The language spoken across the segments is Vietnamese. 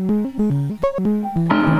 Mm-hmm. Música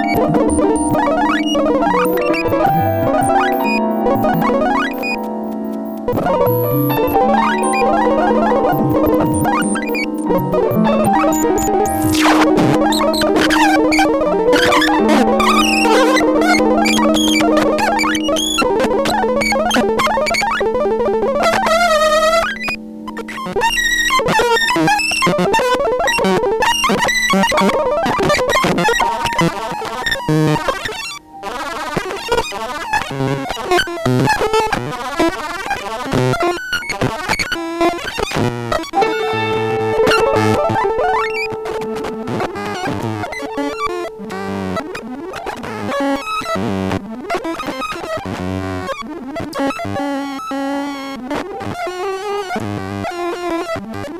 you